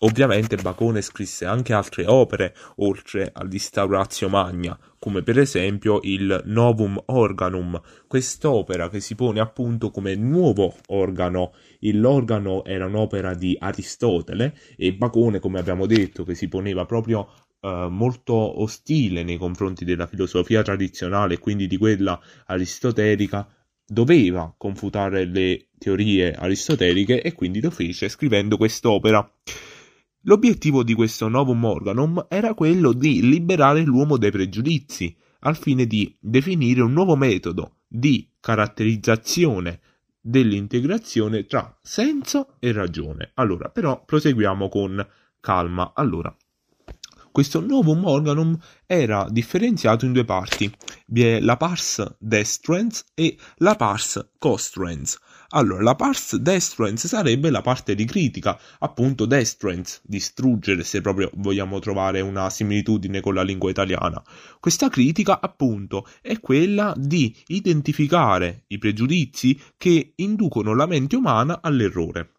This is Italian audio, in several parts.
Ovviamente Bacone scrisse anche altre opere oltre all'Instauratio Magna, come per esempio il Novum Organum, quest'opera che si pone appunto come nuovo organo. L'organo era un'opera di Aristotele e Bacone, come abbiamo detto, che si poneva proprio eh, molto ostile nei confronti della filosofia tradizionale e quindi di quella aristotelica, doveva confutare le teorie aristoteliche e quindi lo fece scrivendo quest'opera. L'obiettivo di questo Novum Organum era quello di liberare l'uomo dai pregiudizi, al fine di definire un nuovo metodo di caratterizzazione dell'integrazione tra senso e ragione. Allora, però proseguiamo con calma. Allora, questo Novum Organum era differenziato in due parti. Vi è la pars destruens e la pars costruens. Allora, la pars destruens sarebbe la parte di critica, appunto destruens, distruggere se proprio vogliamo trovare una similitudine con la lingua italiana. Questa critica, appunto, è quella di identificare i pregiudizi che inducono la mente umana all'errore.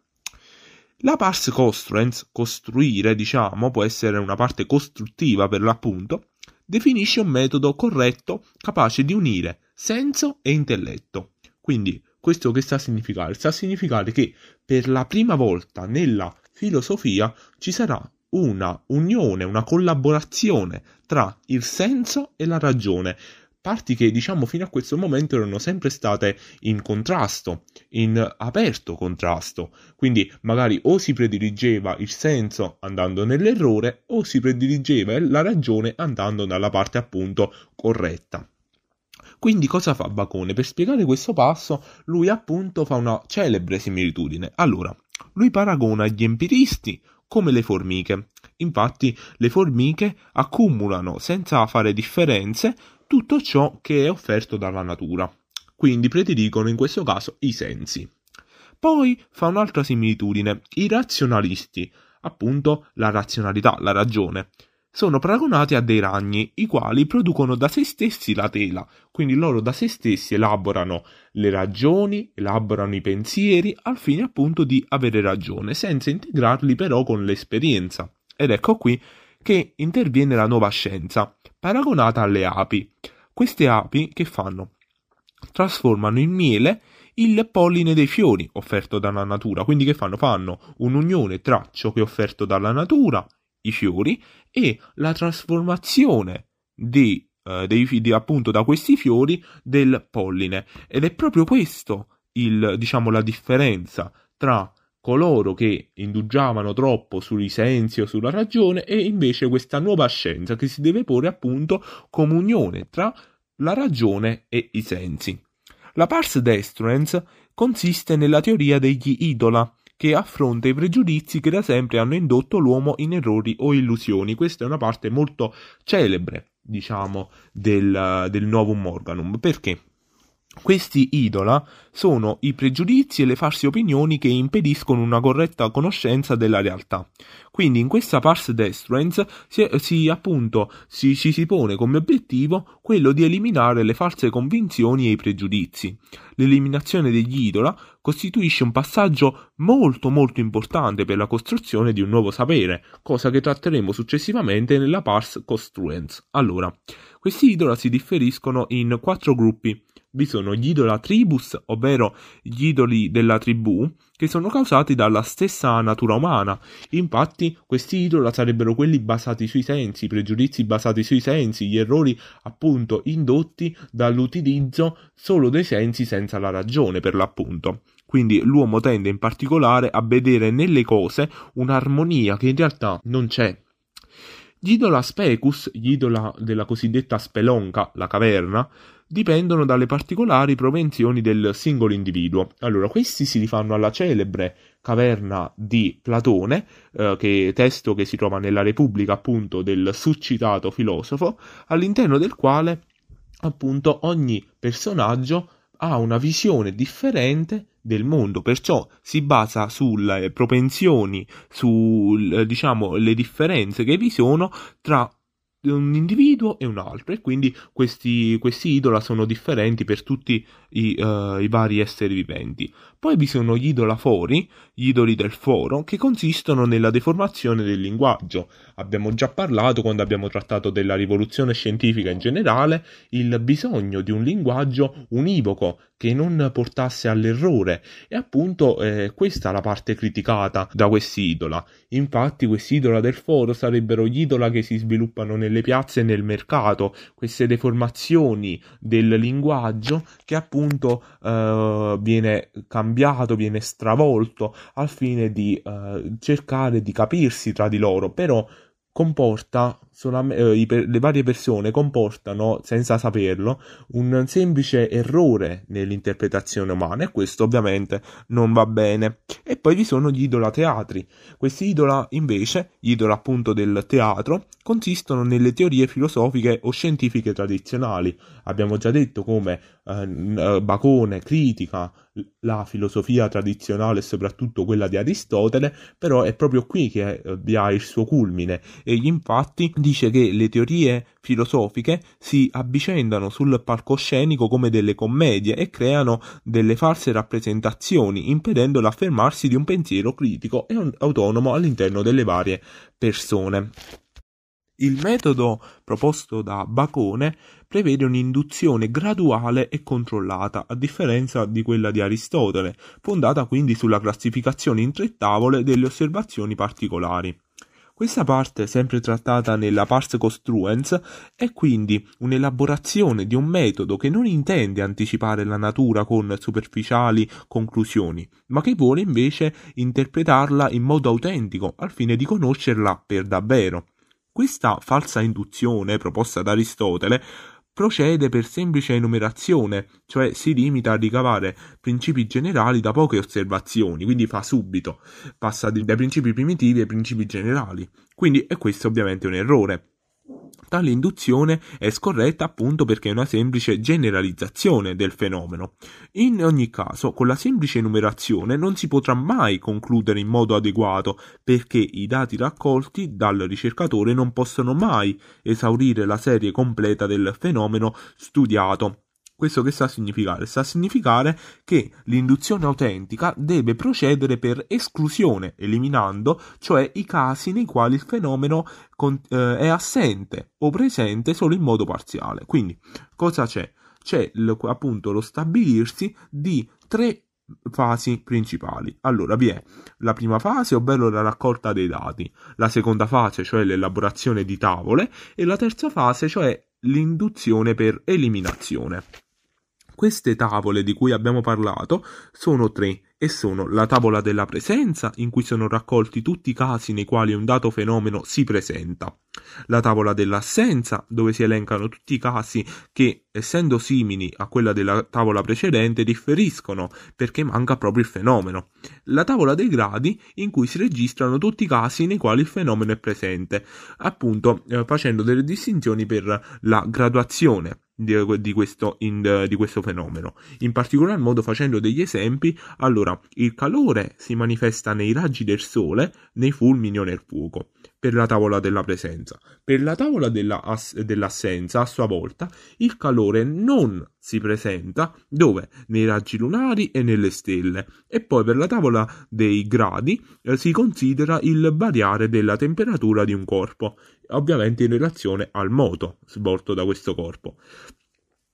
La pars construens, costruire, diciamo, può essere una parte costruttiva per l'appunto, definisce un metodo corretto capace di unire senso e intelletto. Quindi, questo che sta a significare? Sta a significare che per la prima volta nella filosofia ci sarà una unione, una collaborazione tra il senso e la ragione, parti che diciamo fino a questo momento erano sempre state in contrasto, in aperto contrasto, quindi magari o si prediligeva il senso andando nell'errore o si prediligeva la ragione andando dalla parte appunto corretta. Quindi cosa fa Bacone? Per spiegare questo passo lui appunto fa una celebre similitudine. Allora, lui paragona gli empiristi come le formiche. Infatti le formiche accumulano senza fare differenze tutto ciò che è offerto dalla natura. Quindi prediligono in questo caso i sensi. Poi fa un'altra similitudine. I razionalisti, appunto la razionalità, la ragione, sono paragonati a dei ragni, i quali producono da se stessi la tela, quindi loro da se stessi elaborano le ragioni, elaborano i pensieri, al fine appunto di avere ragione, senza integrarli però con l'esperienza. Ed ecco qui che interviene la nuova scienza, paragonata alle api. Queste api che fanno? Trasformano in miele il polline dei fiori offerto dalla natura. Quindi che fanno? Fanno un'unione tra ciò che è offerto dalla natura, i fiori, e la trasformazione di, eh, dei, di, appunto da questi fiori del polline. Ed è proprio questo il, diciamo, la differenza tra coloro che indugiavano troppo sui sensi o sulla ragione e invece questa nuova scienza che si deve porre appunto come unione tra la ragione e i sensi. La pars destruens consiste nella teoria degli idola, che affronta i pregiudizi che da sempre hanno indotto l'uomo in errori o illusioni. Questa è una parte molto celebre, diciamo, del, del Novum Organum. Perché? Questi idola sono i pregiudizi e le false opinioni che impediscono una corretta conoscenza della realtà. Quindi in questa pars destruens si, si, appunto, si, ci si pone come obiettivo quello di eliminare le false convinzioni e i pregiudizi. L'eliminazione degli idola costituisce un passaggio molto molto importante per la costruzione di un nuovo sapere, cosa che tratteremo successivamente nella pars construens. Allora, questi idola si differiscono in quattro gruppi vi sono gli idola tribus, ovvero gli idoli della tribù, che sono causati dalla stessa natura umana. Infatti, questi idola sarebbero quelli basati sui sensi, i pregiudizi basati sui sensi, gli errori appunto indotti dall'utilizzo solo dei sensi senza la ragione, per l'appunto. Quindi l'uomo tende in particolare a vedere nelle cose un'armonia che in realtà non c'è. Gli idola specus, gli idola della cosiddetta spelonca, la caverna, dipendono dalle particolari propensioni del singolo individuo. Allora, questi si rifanno alla celebre caverna di Platone, eh, che testo che si trova nella Repubblica appunto del succitato filosofo, all'interno del quale appunto ogni personaggio ha una visione differente del mondo, perciò si basa sulle propensioni, su diciamo le differenze che vi sono tra un individuo e un altro e quindi questi, questi idola sono differenti per tutti i, uh, i, vari esseri viventi. Poi vi sono gli idolafori, gli idoli del foro, che consistono nella deformazione del linguaggio. Abbiamo già parlato quando abbiamo trattato della rivoluzione scientifica in generale, il bisogno di un linguaggio univoco che non portasse all'errore. E appunto eh, questa è la parte criticata da questi idola. Infatti questi idola del foro sarebbero gli idola che si sviluppano nelle piazze e nel mercato, queste deformazioni del linguaggio che appunto eh, viene cambiato, viene stravolto al fine di eh, cercare di capirsi tra di loro, però comporta eh, le varie persone comportano, senza saperlo, un semplice errore nell'interpretazione umana e questo ovviamente non va bene. E poi vi sono gli idola teatri. Questi idola invece, gli idola appunto del teatro, consistono nelle teorie filosofiche o scientifiche tradizionali. Abbiamo già detto come eh, Bacone critica la filosofia tradizionale e soprattutto quella di Aristotele, però è proprio qui che eh, ha il suo culmine. Egli infatti dice che le teorie filosofiche si avvicendano sul palcoscenico come delle commedie e creano delle false rappresentazioni, impedendo l'affermarsi di un pensiero critico e autonomo all'interno delle varie persone. Il metodo proposto da Bacone prevede un'induzione graduale e controllata, a differenza di quella di Aristotele, fondata quindi sulla classificazione in tre tavole delle osservazioni particolari. Questa parte, sempre trattata nella Pars Construens, è quindi un'elaborazione di un metodo che non intende anticipare la natura con superficiali conclusioni, ma che vuole invece interpretarla in modo autentico al fine di conoscerla per davvero. Questa falsa induzione proposta da Aristotele procede per semplice enumerazione, cioè si limita a ricavare principi generali da poche osservazioni, quindi fa subito, passa dai principi primitivi ai principi generali. Quindi, e questo ovviamente è un errore. Tale induzione è scorretta appunto perché è una semplice generalizzazione del fenomeno. In ogni caso, con la semplice enumerazione non si potrà mai concludere in modo adeguato perché i dati raccolti dal ricercatore non possono mai esaurire la serie completa del fenomeno studiato questo che sta a significare? Sta a significare che l'induzione autentica deve procedere per esclusione, eliminando cioè i casi nei quali il fenomeno con, eh, è assente o presente solo in modo parziale. Quindi, cosa c'è? C'è l, appunto lo stabilirsi di tre fasi principali. Allora vi è la prima fase, ovvero la raccolta dei dati, la seconda fase, cioè l'elaborazione di tavole, e la terza fase, cioè l'induzione per eliminazione. Queste tavole di cui abbiamo parlato sono tre e sono la tavola della presenza, in cui sono raccolti tutti i casi nei quali un dato fenomeno si presenta, la tavola dell'assenza, dove si elencano tutti i casi che, essendo simili a quella della tavola precedente, differiscono perché manca proprio il fenomeno, la tavola dei gradi, in cui si registrano tutti i casi nei quali il fenomeno è presente, appunto eh, facendo delle distinzioni per la graduazione di, questo, in, di questo fenomeno. In particolar modo facendo degli esempi, allora il calore si manifesta nei raggi del sole, nei fulmini o nel fuoco per la tavola della presenza. Per la tavola della ass- dell'assenza, a sua volta, il calore non si presenta dove? Nei raggi lunari e nelle stelle. E poi per la tavola dei gradi eh, si considera il variare della temperatura di un corpo, ovviamente in relazione al moto svolto da questo corpo.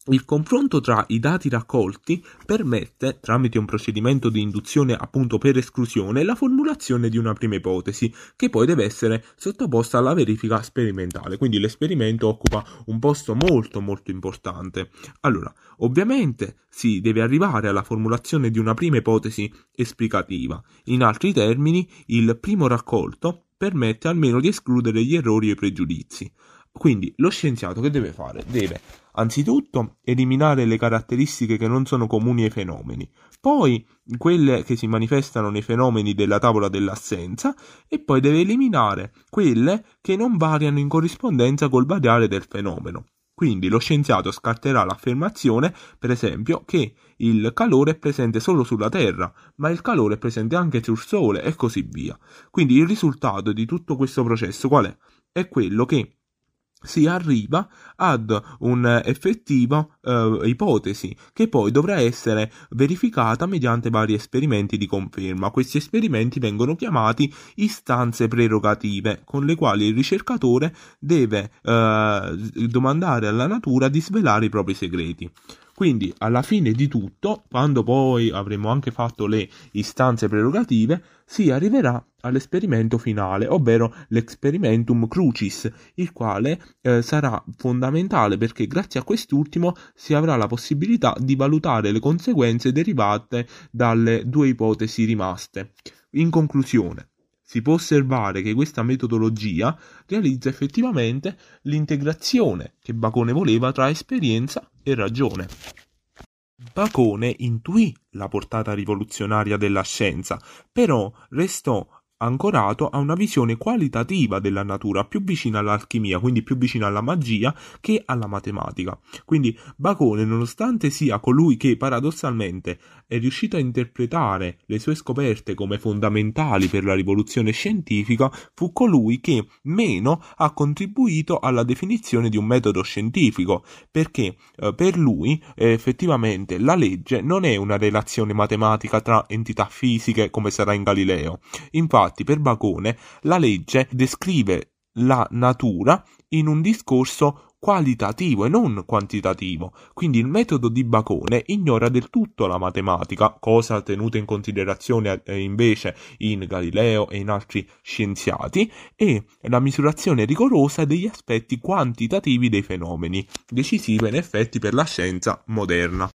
Il confronto tra i dati raccolti permette, tramite un procedimento di induzione appunto per esclusione, la formulazione di una prima ipotesi, che poi deve essere sottoposta alla verifica sperimentale. Quindi l'esperimento occupa un posto molto molto importante. Allora, ovviamente si deve arrivare alla formulazione di una prima ipotesi esplicativa. In altri termini, il primo raccolto permette almeno di escludere gli errori e i pregiudizi. Quindi lo scienziato che deve fare? Deve anzitutto eliminare le caratteristiche che non sono comuni ai fenomeni, poi quelle che si manifestano nei fenomeni della tavola dell'assenza e poi deve eliminare quelle che non variano in corrispondenza col variare del fenomeno. Quindi lo scienziato scarterà l'affermazione, per esempio, che il calore è presente solo sulla Terra, ma il calore è presente anche sul Sole e così via. Quindi il risultato di tutto questo processo qual è? È quello che si arriva ad un'effettiva eh, ipotesi che poi dovrà essere verificata mediante vari esperimenti di conferma. Questi esperimenti vengono chiamati istanze prerogative, con le quali il ricercatore deve eh, domandare alla natura di svelare i propri segreti. Quindi, alla fine di tutto, quando poi avremo anche fatto le istanze prerogative, si arriverà all'esperimento finale, ovvero l'experimentum crucis, il quale eh, sarà fondamentale perché grazie a quest'ultimo si avrà la possibilità di valutare le conseguenze derivate dalle due ipotesi rimaste. In conclusione, si può osservare che questa metodologia realizza effettivamente l'integrazione che Bacone voleva tra esperienza e ragione. Bacone intuì la portata rivoluzionaria della scienza, però restò ancorato a una visione qualitativa della natura più vicina all'alchimia, quindi più vicina alla magia che alla matematica. Quindi Bacone, nonostante sia colui che paradossalmente è riuscito a interpretare le sue scoperte come fondamentali per la rivoluzione scientifica, fu colui che meno ha contribuito alla definizione di un metodo scientifico, perché eh, per lui eh, effettivamente la legge non è una relazione matematica tra entità fisiche come sarà in Galileo. Infatti Infatti, per Bacone, la legge descrive la natura in un discorso qualitativo e non quantitativo. Quindi il metodo di Bacone ignora del tutto la matematica, cosa tenuta in considerazione eh, invece in Galileo e in altri scienziati, e la misurazione rigorosa degli aspetti quantitativi dei fenomeni, decisiva in effetti per la scienza moderna.